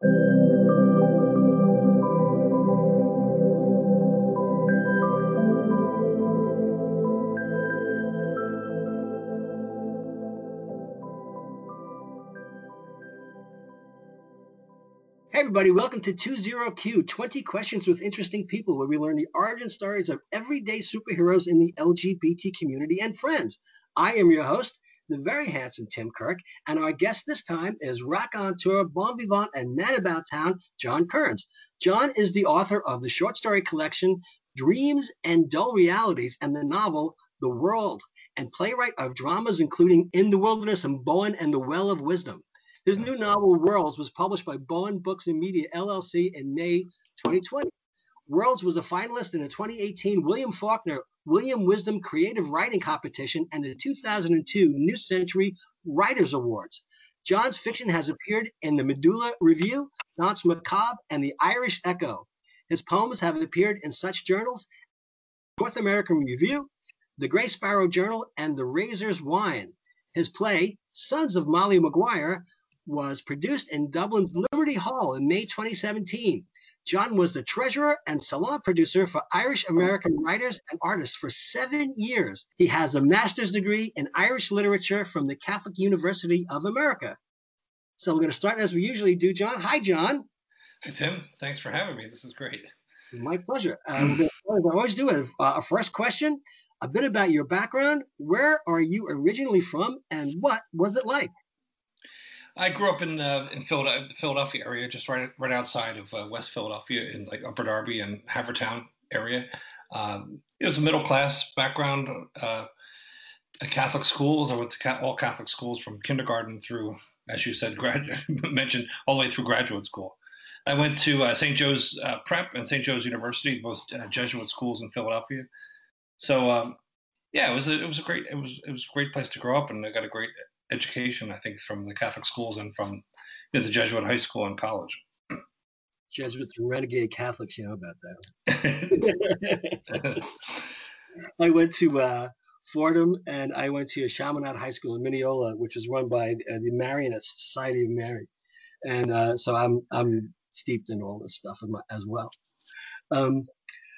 Hey, everybody, welcome to 20Q 20 Questions with Interesting People, where we learn the origin stories of everyday superheroes in the LGBT community and friends. I am your host, the very handsome Tim Kirk, and our guest this time is raconteur, bon vivant, and man about town, John Kearns. John is the author of the short story collection Dreams and Dull Realities and the novel The World, and playwright of dramas including In the Wilderness and Boann and the Well of Wisdom. His new novel, Worlds, was published by Boann Books and Media LLC in May 2020. Worlds was a finalist in the 2018 William Faulkner William Wisdom Creative Writing Competition and the 2002 New Century Writers Awards. John's fiction has appeared in the Medulla Review, Danse Macabre, and the Irish Echo. His poems have appeared in such journals North American Review, the Gray Sparrow Journal, and the Razor's Wine. His play, Sons of Molly Maguire, was produced in Dublin's Liberty Hall in May 2017. John was the treasurer and salon producer for Irish American writers and artists for seven years. He has a master's degree in Irish literature from the Catholic University of America. So we're going to start as we usually do, John. Hi, John. Hi, Tim. Thanks for having me. This is great. My pleasure. Uh, we always do a, a first question, a bit about your background. Where are you originally from, and what was it like? I grew up in uh, in Philadelphia, the Philadelphia area, just right right outside of uh, West Philadelphia, in like Upper Darby and Havertown area. Um, it was a middle class background. Uh, Catholic schools. I went to all Catholic schools from kindergarten through, as you said, grad mentioned all the way through graduate school. I went to uh, St. Joe's uh, Prep and St. Joe's University, both uh, Jesuit schools in Philadelphia. So um, yeah, it was a, it was a great it was it was a great place to grow up, and I got a great education, I think, from the Catholic schools and from you know, the Jesuit high school and college. Jesuits and renegade Catholics, you know about that. I went to uh, Fordham and I went to Chaminade High School in Mineola, which is run by uh, the Marianist Society of Mary, and uh, so I'm I'm steeped in all this stuff as well. Um,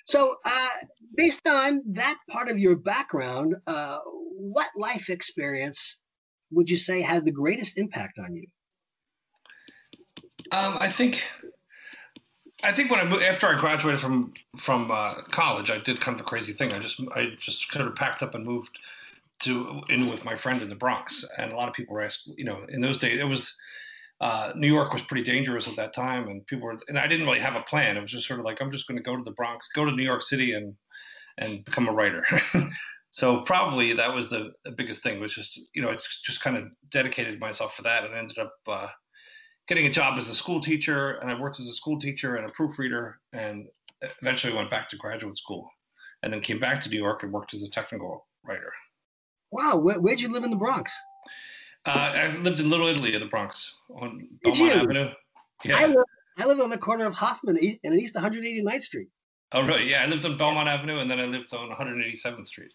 so, uh, based on that part of your background, uh, what life experience would you say had the greatest impact on you? Um, I think, I think when I moved, after I graduated from from uh, college, I did kind of a crazy thing. I just I just kind of packed up and moved to in with my friend in the Bronx, and a lot of people were asking, you know, in those days it was. Uh, New York was pretty dangerous at that time, and people were, and I didn't really have a plan. It was just sort of like I'm just going to go to the Bronx, go to New York City, and and become a writer. So probably that was the, the biggest thing was just you know it's just kind of dedicated myself for that and ended up uh, getting a job as a school teacher and I worked as a school teacher and a proofreader and eventually went back to graduate school and then came back to New York and worked as a technical writer. Wow, where, would you live in the Bronx? Uh, I lived in Little Italy in the Bronx on Belmont Avenue. Yeah. I live, I live on the corner of Hoffman and East 189th Street. Oh, right. Yeah, I lived on Belmont Avenue and then I lived on 187th Street.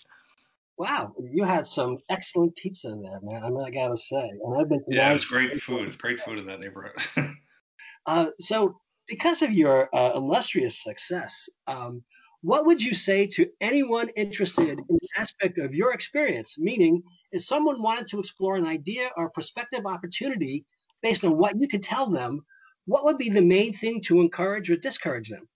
Wow, you had some excellent pizza in there, man. I mean, I gotta say, and I've been. Yeah, it was great food. Great food in that neighborhood. uh, so, because of your uh, illustrious success, um, what would you say to anyone interested in an aspect of your experience? Meaning, if someone wanted to explore an idea or prospective opportunity based on what you could tell them, what would be the main thing to encourage or discourage them?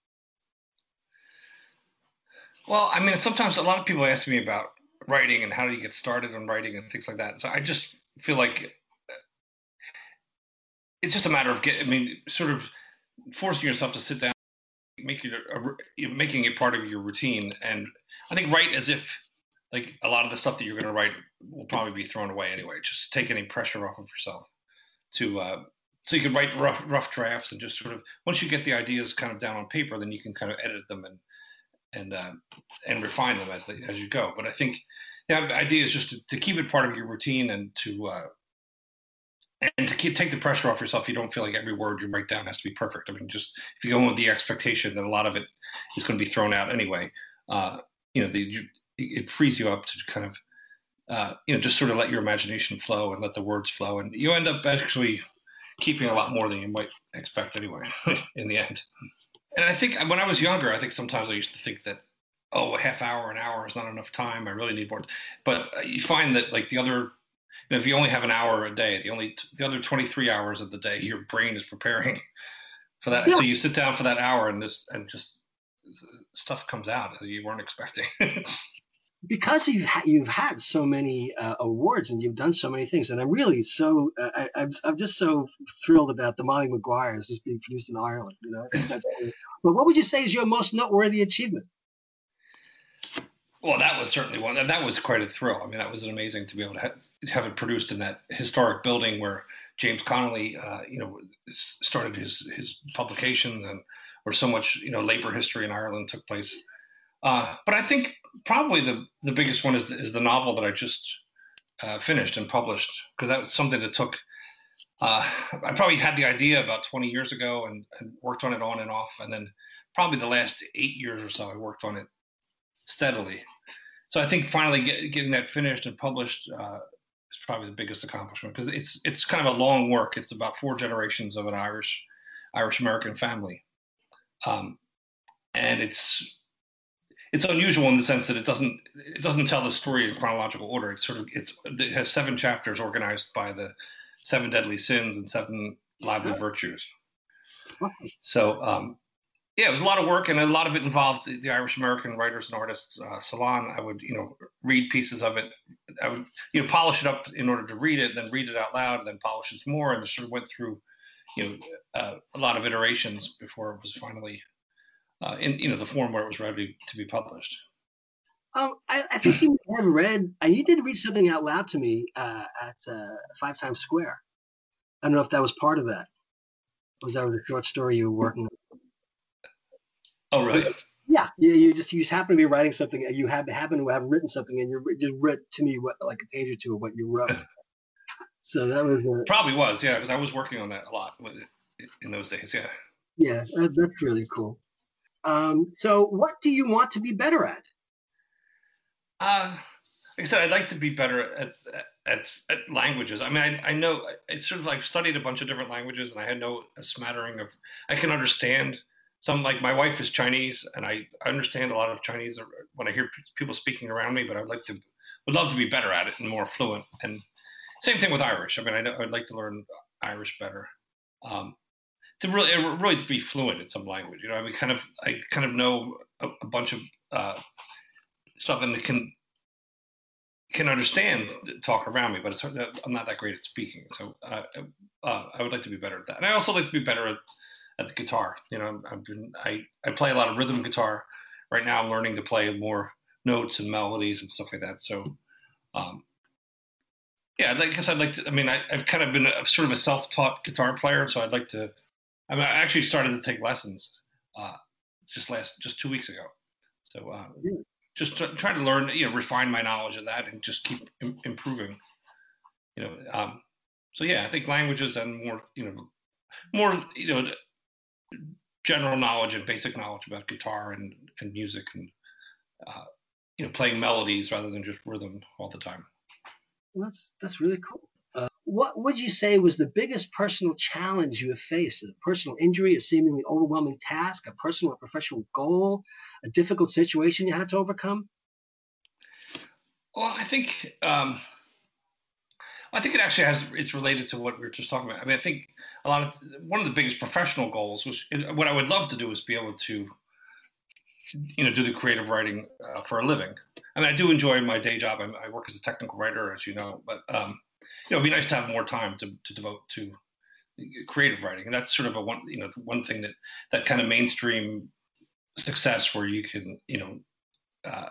Well, I mean, sometimes a lot of people ask me about writing and how do you get started on writing and things like that. So I just feel like uh, it's just a matter of getting. I mean, sort of forcing yourself to sit down, making it making it part of your routine, and I think write as if like a lot of the stuff that you're going to write will probably be thrown away anyway. Just take any pressure off of yourself to. Uh, so you can write rough, rough drafts and just sort of once you get the ideas kind of down on paper, then you can kind of edit them and and uh, and refine them as they, as you go. But I think yeah, the idea is just to, to keep it part of your routine and to uh, and to keep, take the pressure off yourself. You don't feel like every word you write down has to be perfect. I mean, just if you go in with the expectation that a lot of it is going to be thrown out anyway, uh, you know, the, you, it frees you up to kind of uh, you know just sort of let your imagination flow and let the words flow, and you end up actually keeping a lot more than you might expect anyway in the end. And I think when I was younger, I think sometimes I used to think that oh, a half hour, an hour is not enough time. I really need more. But uh, you find that like the other, you know, if you only have an hour a day, the only the other 23 hours of the day, your brain is preparing for that. Yeah. So you sit down for that hour and this and just uh, stuff comes out that you weren't expecting. because you've ha- you've had so many uh, awards and you've done so many things, and I'm really so uh, I, am I'm, I'm just so thrilled about the Molly Maguires just being produced in Ireland. You know, but what would you say is your most noteworthy achievement? Well, that was certainly one. That was quite a thrill. I mean, that was amazing to be able to have, have it produced in that historic building where James Connolly, uh, you know, started his his publications and where so much you know labor history in Ireland took place. Uh, but I think probably the the biggest one is the, is the novel that I just uh, finished and published because that was something that took. Uh, I probably had the idea about 20 years ago and, and worked on it on and off, and then probably the last eight years or so I worked on it steadily. So I think finally get, getting that finished and published uh, is probably the biggest accomplishment because it's it's kind of a long work. It's about four generations of an Irish Irish American family, um, and it's it's unusual in the sense that it doesn't it doesn't tell the story in chronological order. It's sort of it's it has seven chapters organized by the seven deadly sins and seven lively virtues. So um, yeah, it was a lot of work, and a lot of it involved the, the Irish American Writers and Artists uh, Salon. I would, you know, read pieces of it. I would, you know, polish it up in order to read it, then read it out loud, and then polish it some more, and sort of went through, you know, uh, a lot of iterations before it was finally uh, in, you know, the form where it was ready to be published. Um, I, I, think you read, and you did read something out loud to me uh, at uh, Five Times Square. I don't know if that was part of that. Was that a short story you were working on? Oh, really? Yeah, you, you just you just happen to be writing something, and you have happen to have written something, and you just read to me what like a page or two of what you wrote. so that was uh, probably was yeah, because I was working on that a lot in those days. Yeah. Yeah, that's really cool. Um, so, what do you want to be better at? Uh, like I said, I'd like to be better at, at, at languages. I mean, I, I know it's sort of like studied a bunch of different languages, and I had no a smattering of. I can understand some like my wife is Chinese, and I understand a lot of Chinese when I hear people speaking around me. But I'd like to, would love to be better at it and more fluent. And same thing with Irish. I mean, I know I'd like to learn Irish better. Um, to really, really to be fluent in some language. You know, I mean, kind of, I kind of know a, a bunch of uh, stuff and can can understand talk around me, but it's I'm not that great at speaking. So uh, uh, I would like to be better at that. And I also like to be better at at the guitar. You know, I've been I I play a lot of rhythm guitar. Right now, I'm learning to play more notes and melodies and stuff like that. So, um, yeah, I guess I'd like to. I mean, I, have kind of been a, sort of a self-taught guitar player, so I'd like to. I, mean, I actually started to take lessons uh, just last just two weeks ago. So, uh, just t- trying to learn, you know, refine my knowledge of that and just keep Im- improving. You know, um, so yeah, I think languages and more, you know, more, you know, general knowledge and basic knowledge about guitar and, and music and uh, you know playing melodies rather than just rhythm all the time. Well, that's that's really cool. What would you say was the biggest personal challenge you have faced? A personal injury, a seemingly overwhelming task, a personal or professional goal, a difficult situation you had to overcome? Well, I think um, I think it actually has. It's related to what we were just talking about. I mean, I think a lot of one of the biggest professional goals was what I would love to do is be able to, you know, do the creative writing uh, for a living. I mean, I do enjoy my day job. I, I work as a technical writer, as you know, but um, you know, it'd be nice to have more time to, to devote to creative writing, and that's sort of a one, you know, one thing that that kind of mainstream success where you can, you know, uh,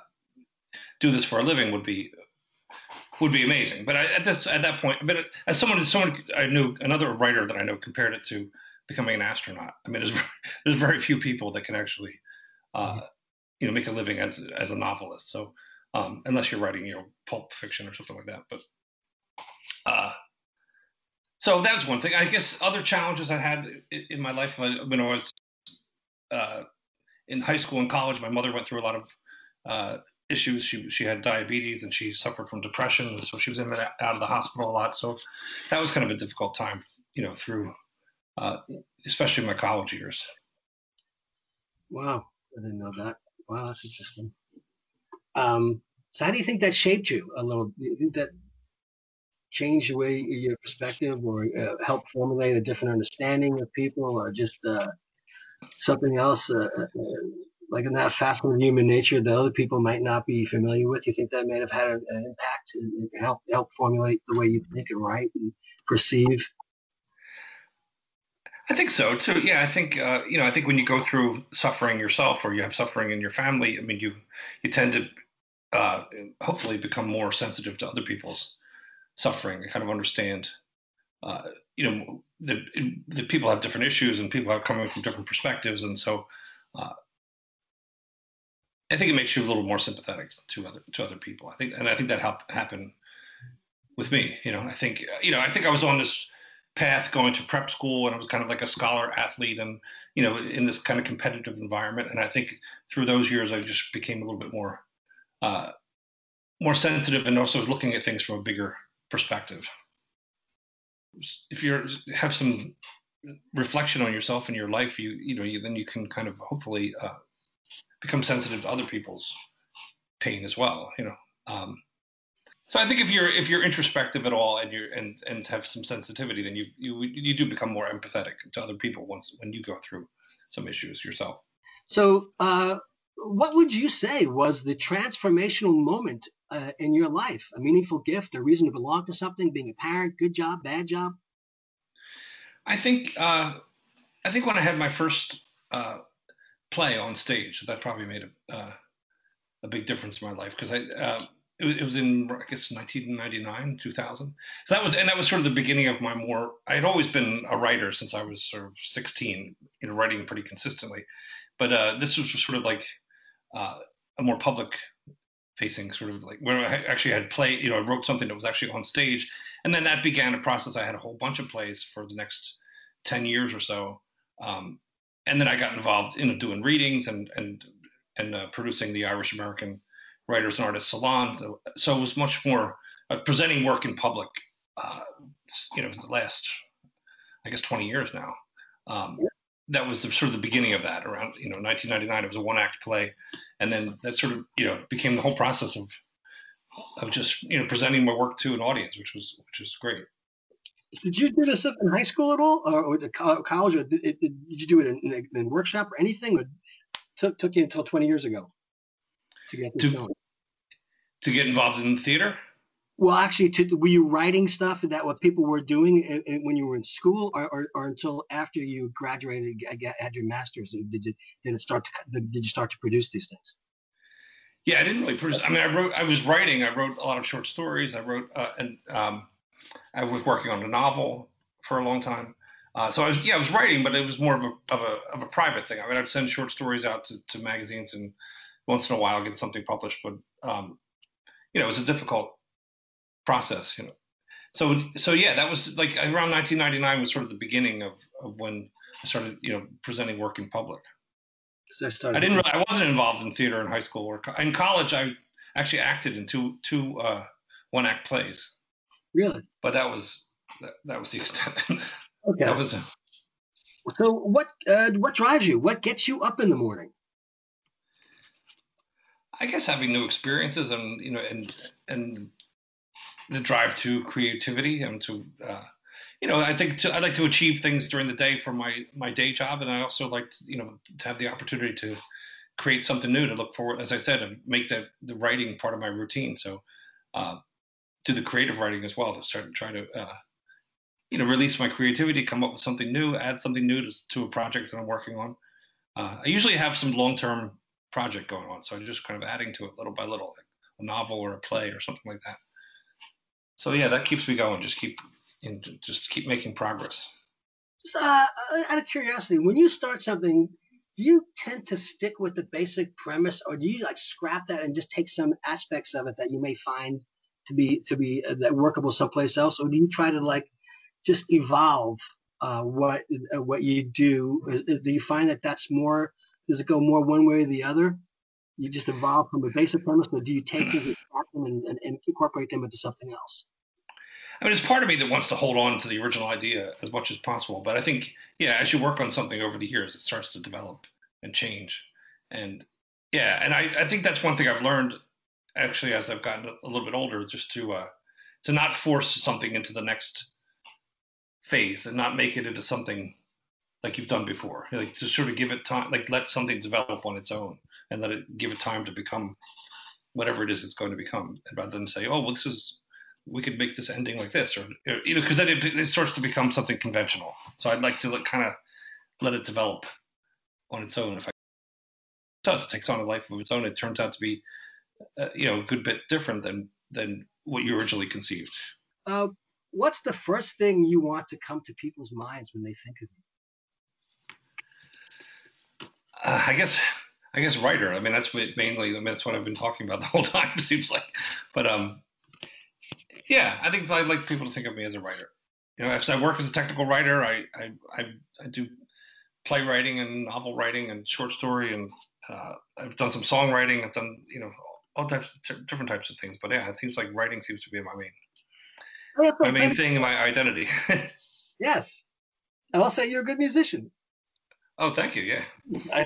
do this for a living would be would be amazing. But I, at this at that point, but as someone someone I knew another writer that I know compared it to becoming an astronaut. I mean, there's there's very few people that can actually, uh, mm-hmm. you know, make a living as as a novelist. So um, unless you're writing, you know, pulp fiction or something like that. But uh, so that's one thing. I guess other challenges I had in my life when I was uh, in high school and college, my mother went through a lot of uh, issues. She she had diabetes and she suffered from depression, and so she was in and out of the hospital a lot. So that was kind of a difficult time, you know, through uh, especially my college years. Wow, I didn't know that. Wow, that's interesting. Um, so, how do you think that shaped you a little? That changed the way your perspective, or uh, helped formulate a different understanding of people, or just uh, something else, uh, uh, like in that facet of human nature that other people might not be familiar with? You think that may have had an, impact and help help formulate the way you think and write and perceive? I think so too. Yeah, I think uh, you know. I think when you go through suffering yourself, or you have suffering in your family, I mean, you you tend to uh, hopefully become more sensitive to other people's suffering. I kind of understand, uh, you know, that people have different issues and people are coming from different perspectives, and so uh, I think it makes you a little more sympathetic to other to other people. I think, and I think that helped happen with me. You know, I think you know, I think I was on this path going to prep school and I was kind of like a scholar athlete and you know in this kind of competitive environment and I think through those years I just became a little bit more uh, more sensitive and also looking at things from a bigger perspective if you have some reflection on yourself and your life you you know you, then you can kind of hopefully uh, become sensitive to other people's pain as well you know um, so I think if you're if you're introspective at all and you and and have some sensitivity, then you you you do become more empathetic to other people once when you go through some issues yourself. So, uh, what would you say was the transformational moment uh, in your life? A meaningful gift, a reason to belong to something, being a parent, good job, bad job. I think uh, I think when I had my first uh, play on stage, that probably made a uh, a big difference in my life because I uh, it was, it was in I guess 1999, 2000. So that was and that was sort of the beginning of my more. I had always been a writer since I was sort of 16, you know, writing pretty consistently. But uh, this was sort of like uh, a more public facing sort of like where I actually had play. You know, I wrote something that was actually on stage, and then that began a process. I had a whole bunch of plays for the next 10 years or so. Um, and then I got involved in doing readings and and and uh, producing the Irish American writers and artists salon. So, so it was much more uh, presenting work in public. Uh, you know, the last, I guess, 20 years now. Um, that was the, sort of the beginning of that around, you know, 1999. It was a one act play. And then that sort of, you know, became the whole process of, of just, you know, presenting my work to an audience, which was, which was great. Did you do this stuff in high school at all, or, or college, or did, did, you do it in, in, in workshop or anything? Or took took you until twenty years ago to get to. To get involved in theater? Well, actually, to, were you writing stuff that what people were doing when you were in school, or, or, or until after you graduated, had your master's? Did you did it start to did you start to produce these things? Yeah, I didn't really produce. I mean, I wrote. I was writing. I wrote a lot of short stories. I wrote, uh, and um, I was working on a novel for a long time. Uh, so I was, yeah, I was writing, but it was more of a of a of a private thing. I mean, I'd send short stories out to, to magazines and once in a while get something published, but um, you know, it was a difficult process, you know. So, so yeah, that was like around 1999 was sort of the beginning of, of when I started, you know, presenting work in public. So I, started I didn't really, I wasn't involved in theater in high school or in college. I actually acted in two, two uh, one act plays. Really? But that was, that, that was the extent. Okay. That was so what, uh, what drives you? What gets you up in the morning? I guess having new experiences and you know and and the drive to creativity and to uh, you know I think to, I like to achieve things during the day for my my day job and I also like to, you know to have the opportunity to create something new to look forward as I said and make that the writing part of my routine so uh, do the creative writing as well to start trying to uh, you know release my creativity come up with something new add something new to, to a project that I'm working on uh, I usually have some long term project going on. So I'm just kind of adding to it little by little, like a novel or a play or something like that. So yeah, that keeps me going. Just keep, know, just keep making progress. Just uh, out of curiosity, when you start something, do you tend to stick with the basic premise, or do you like scrap that and just take some aspects of it that you may find to be to be uh, that workable someplace else, or do you try to like just evolve uh, what uh, what you do? Uh, do you find that that's more does it go more one way or the other? You just evolve from a basic premise, or do you take things and, and, and incorporate them into something else? I mean, it's part of me that wants to hold on to the original idea as much as possible. But I think, yeah, as you work on something over the years, it starts to develop and change. And yeah, and I, I think that's one thing I've learned actually as I've gotten a little bit older, just to uh, to not force something into the next phase and not make it into something like you've done before. Like to sort of give it time, like let something develop on its own and let it give it time to become whatever it is it's going to become, rather than say, oh, well, this is we could make this ending like this, or you know, because then it, it, starts to become something conventional. So I'd like to kind of let it develop on its own. If I it does, it takes on a life of its own. It turns out to be, uh, you know, a good bit different than than what you originally conceived. Uh, what's the first thing you want to come to people's minds when they think of you? Uh, I guess I guess writer. I mean, that's what mainly. I mean, that's what I've been talking about the whole time. It seems like, but um, yeah, I think I'd like people to think of me as a writer. You know, I work as a technical writer, I I I, I do playwriting and novel writing and short story, and uh, I've done some songwriting. I've done you know all types, of, different types of things. But yeah, it seems like writing seems to be my main my main thing, my identity. yes, and also you're a good musician. Oh, thank you. Yeah. I,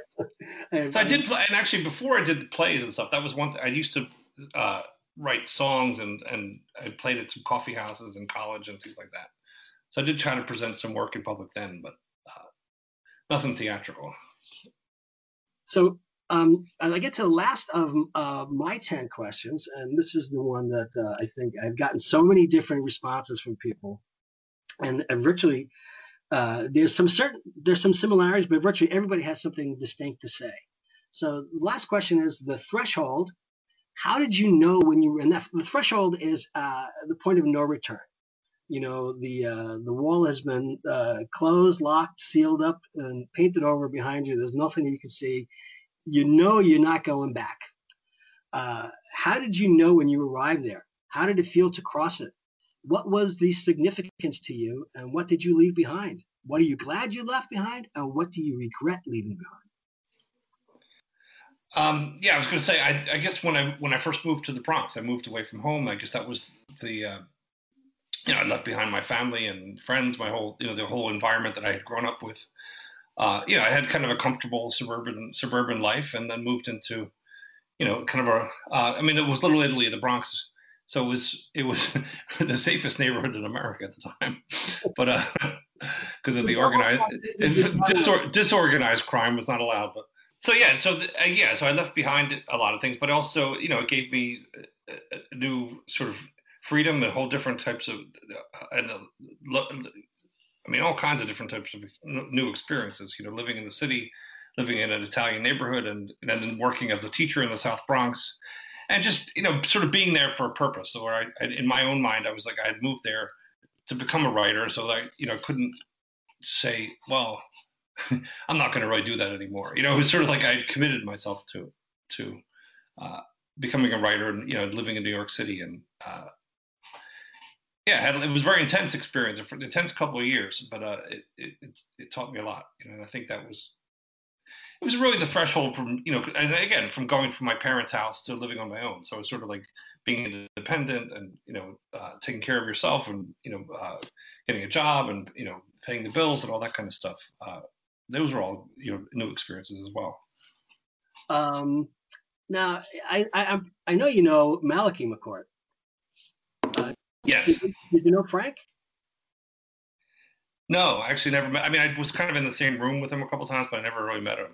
so I did play, and actually before I did the plays and stuff, that was one. Th- I used to uh, write songs and and I played at some coffee houses in college and things like that. So I did try to present some work in public then, but uh, nothing theatrical. So um, I get to the last of uh, my 10 questions, and this is the one that uh, I think I've gotten so many different responses from people. And virtually, uh, there's some certain, there's some similarities, but virtually everybody has something distinct to say. So the last question is the threshold how did you know when you were in that? The threshold is uh, the point of no return. You know, the uh, the wall has been uh, closed, locked, sealed up, and painted over behind you. There's nothing you can see. You know you're not going back. Uh, how did you know when you arrived there? How did it feel to cross it? What was the significance to you, and what did you leave behind? What are you glad you left behind, and what do you regret leaving behind? Um, yeah, I was going to say. I, I, guess when I when I first moved to the Bronx, I moved away from home. I guess that was the uh, you know I left behind my family and friends, my whole you know the whole environment that I had grown up with. Uh, you know, I had kind of a comfortable suburban suburban life, and then moved into you know kind of a. Uh, I mean, it was Little Italy, the Bronx, so it was it was the safest neighborhood in America at the time, but because uh, of the organized disor- disorganized crime was not allowed, but so yeah, so the, uh, yeah, so I left behind a lot of things, but also you know it gave me a, a new sort of freedom and whole different types of uh, and uh, I mean all kinds of different types of new experiences. You know, living in the city, living in an Italian neighborhood, and and then working as a teacher in the South Bronx, and just you know sort of being there for a purpose. So I, I in my own mind, I was like I had moved there to become a writer, so that I you know couldn't say well I'm not going to really do that anymore. You know, it was sort of like I committed myself to to uh, becoming a writer and you know living in New York City and uh, yeah, had, it was a very intense experience, for an intense couple of years, but uh, it, it, it taught me a lot. You know, and I think that was it was really the threshold from you know again from going from my parents' house to living on my own. So it was sort of like being independent and you know uh, taking care of yourself and you know uh, getting a job and you know paying the bills and all that kind of stuff. Uh, those were all you know new experiences as well. Um, now I, I I know you know Malachy McCourt. Uh, yes. Did, did, you know Frank? No, I actually never met. I mean, I was kind of in the same room with him a couple times, but I never really met him.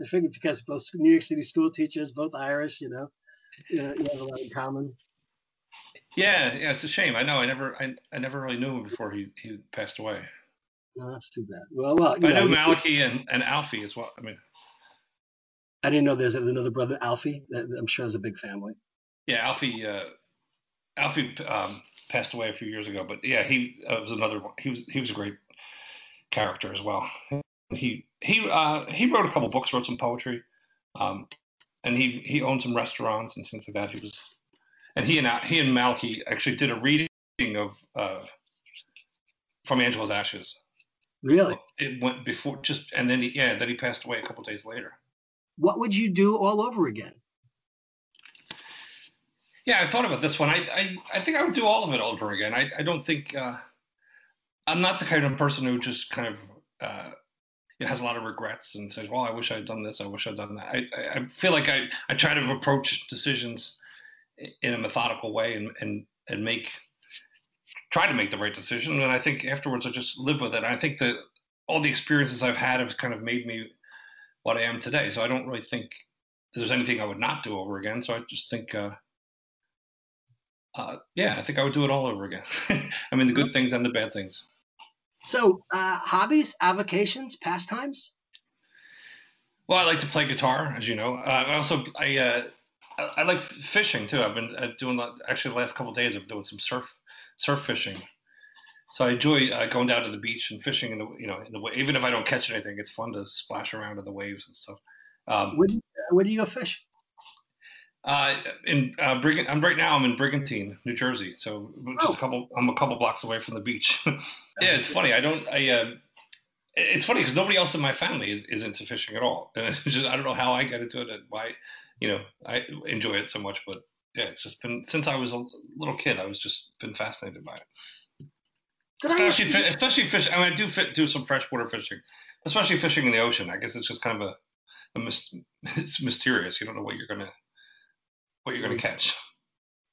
I figured because both New York City school teachers, both Irish, you know, you, know, you have a lot in common. Yeah, yeah, it's a shame. I know. I never, I, I never really knew him before he he passed away. No, that's too bad. Well, well, I know, know Malachy and, and Alphie as well. I mean, I didn't know there's another brother, Alphie. I'm sure has a big family. Yeah, Alphie. Uh, Alphie um, passed away a few years ago, but yeah, he uh, was another one. He was he was a great character as well. He he uh, he wrote a couple books, wrote some poetry, um, and he he owned some restaurants and things like that. He was, and he and he and Malachy actually did a reading of uh, from Angela's Ashes Really? It went before just, and then he, yeah, then he passed away a couple days later. What would you do all over again? Yeah, I thought about this one. I, I, I think I would do all of it over again. I, I don't think uh, I'm not the kind of person who just kind of uh, has a lot of regrets and says, "Well, I wish I'd done this. I wish I'd done that." I, I feel like I, I try to approach decisions in a methodical way and and and make try to make the right decision. And I think afterwards I just live with it. And I think that all the experiences I've had have kind of made me what I am today. So I don't really think there's anything I would not do over again. So I just think. Uh, uh, yeah, I think I would do it all over again. I mean, the good things and the bad things. So, uh, hobbies, avocations, pastimes. Well, I like to play guitar, as you know. Uh, I also I, uh, I, I like fishing too. I've been uh, doing actually the last couple days. I've been doing some surf surf fishing. So I enjoy uh, going down to the beach and fishing in the you know in the even if I don't catch anything, it's fun to splash around in the waves and stuff. Um, where, do you, where do you go fish? Uh, in uh, Brigant, I'm right now. I'm in Brigantine, New Jersey. So just oh. a couple. I'm a couple blocks away from the beach. yeah, it's funny. I don't. I. Uh, it's funny because nobody else in my family is, is into fishing at all. And just I don't know how I got into it and why. You know, I enjoy it so much, but yeah, it's just been since I was a little kid. I was just been fascinated by it. Did especially, I, especially fish. I mean, I do fit, do some freshwater fishing, especially fishing in the ocean. I guess it's just kind of a, a mis- it's mysterious. You don't know what you're gonna what you're going to catch.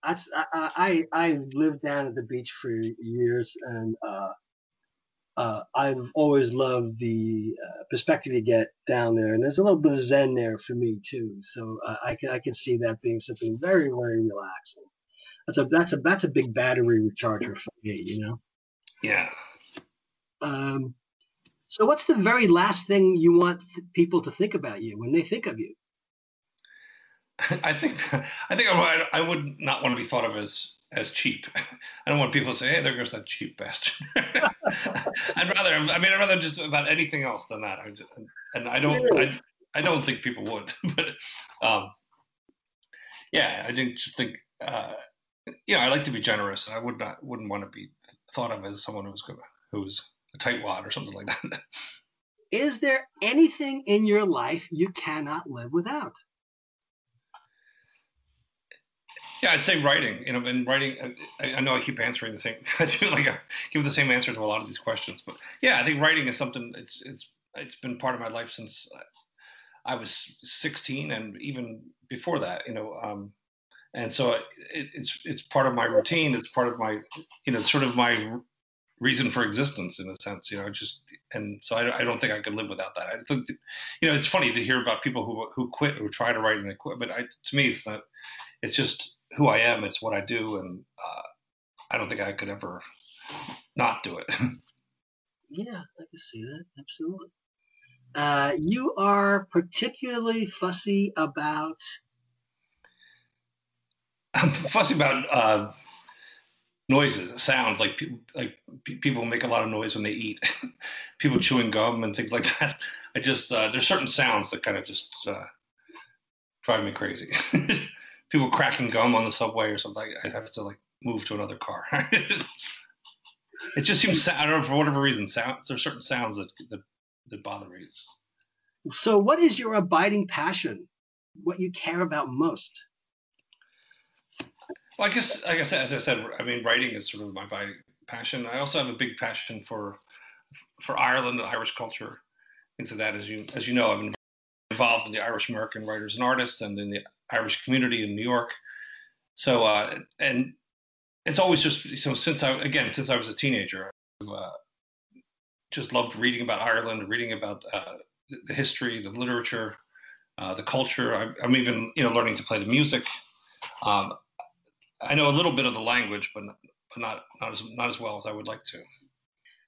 I, I I lived down at the beach for years, and uh, uh, I've always loved the uh, perspective you get down there, and there's a little bit of zen there for me too. So uh, I can I can see that being something very very relaxing. That's a that's a that's a big battery recharger for me, you know. Yeah. Um. So what's the very last thing you want th- people to think about you when they think of you? I think I think I, I would not want to be thought of as as cheap. I don't want people to say, "Hey, there goes that cheap bastard." I'd rather, I mean, I'd rather just about anything else than that. I just, and I don't, I, I don't think people would, but um, yeah, I didn't just think, uh, you know, I like to be generous, and I would not, wouldn't want to be thought of as someone who's who's a tightwad or something like that. Is there anything in your life you cannot live without? Yeah, I'd say writing. You know, and writing. I, I, know I keep answering the same. I feel like I give the same answer to a lot of these questions, but yeah, I think writing is something. It's it's it's been part of my life since I was 16, and even before that. You know, um, and so it, it's it's part of my routine. It's part of my, you know, sort of my reason for existence in a sense. You know, just and so I, I don't think I could live without that. I think, you know, it's funny to hear about people who who quit who try to write and they quit, but I, to me, it's not. It's just who I am. It's what I do, and uh, I don't think I could ever not do it. yeah, I can see that absolutely. Uh, you are particularly fussy about. I'm fussy about uh, noises, sounds. Like people, like people make a lot of noise when they eat. people chewing gum and things like that. I just uh, there's certain sounds that kind of just uh, drive me crazy people cracking gum on the subway or something, I'd have to like move to another car. it just seems I don't know for whatever reason. Sound there's certain sounds that that, that bother me. So, what is your abiding passion? What you care about most? Well, I guess, like I said, as I said, I mean, writing is sort of my abiding passion. I also have a big passion for for Ireland and Irish culture, things like that. As you as you know, I'm involved in the Irish American writers and artists and in the Irish community in New York. So, uh, and it's always just so since I again since I was a teenager, uh, just loved reading about Ireland, reading about uh, the history, the literature, uh, the culture. I, am even you know learning to play the music. Um, I know a little bit of the language, but but not not as not as well as I would like to.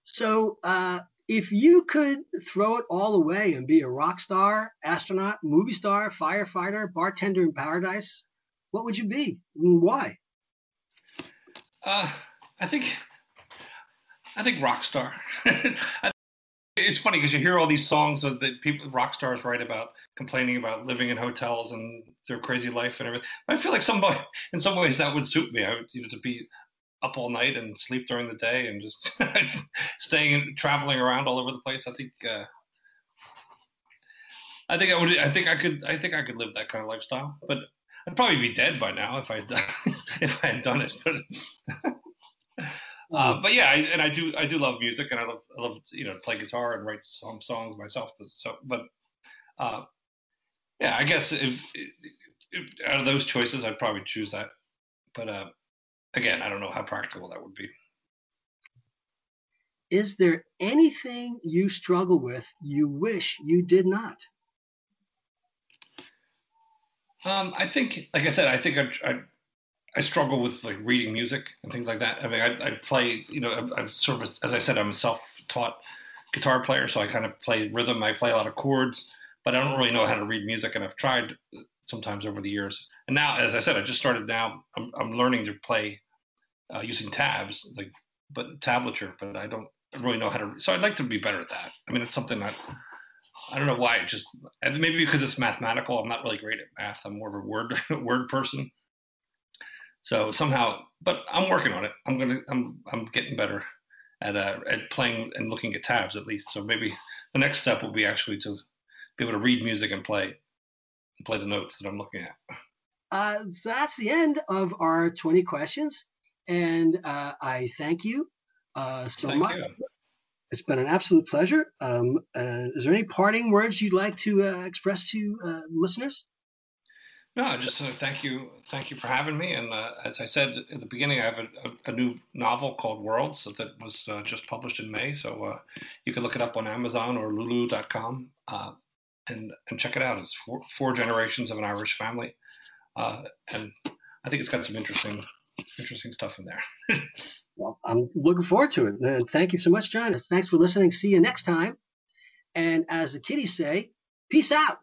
So, uh, if you could throw it all away and be a rock star, astronaut, movie star, firefighter, bartender in paradise, what would you be and why? Uh, I think I think rock star. it's funny because you hear all these songs the people rock stars write about complaining about living in hotels and their crazy life and everything. I feel like some in some ways that would suit me. I would you know to be up all night and sleep during the day and just staying and traveling around all over the place. I think uh, I think I would. I think I could. I think I could live that kind of lifestyle. But I'd probably be dead by now if I if I had done it. But uh, but yeah, I, and I do I do love music, and I love I love you know play guitar and write some songs myself. But So, but uh, yeah, I guess if, if, out of those choices, I'd probably choose that. But uh, again, I don't know how practical that would be. Is there anything you struggle with you wish you did not? Um, I think, like I said, I think I, I, I, struggle with like reading music and things like that. I mean, I, I play, you know, I've, sort of, as I said, I'm a self-taught guitar player, so I kind of play rhythm. I play a lot of chords, but I don't really know how to read music. And I've tried sometimes over the years. And now, as I said, I just started now. I'm, I'm learning to play uh, using tabs, like but tablature, but I don't really know how to. So I'd like to be better at that. I mean, it's something that I don't know why. It just maybe because it's mathematical. I'm not really great at math. I'm more of a word word person. So somehow, but I'm working on it. I'm gonna. I'm I'm getting better at uh, at playing and looking at tabs at least. So maybe the next step will be actually to be able to read music and play play the notes that I'm looking at. Uh, so that's the end of our 20 questions, and uh, I thank you uh, so thank much. You. It's been an absolute pleasure. Um, uh, is there any parting words you'd like to uh, express to uh, listeners? No, just uh, thank you, thank you for having me. And uh, as I said at the beginning, I have a, a, a new novel called Worlds that was uh, just published in May. So you can look it up on Amazon or Lulu.com and and check it out. It's four, four generations of an Irish family, and I think it's got some interesting interesting stuff in there. Well, I'm looking forward to it. And thank you so much, John. Thanks for listening. See you next time. And as the kiddies say, peace out.